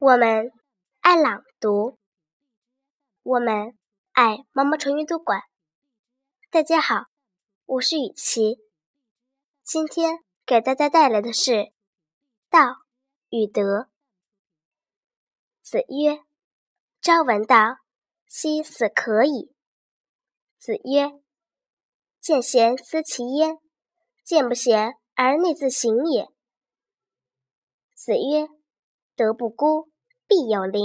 我们爱朗读，我们爱毛毛虫阅读馆。大家好，我是雨琪，今天给大家带来的是《道与德》。子曰：“朝闻道，夕死可矣。”子曰：“见贤思齐焉，见不贤而内自省也。”子曰：“德不孤，必有邻。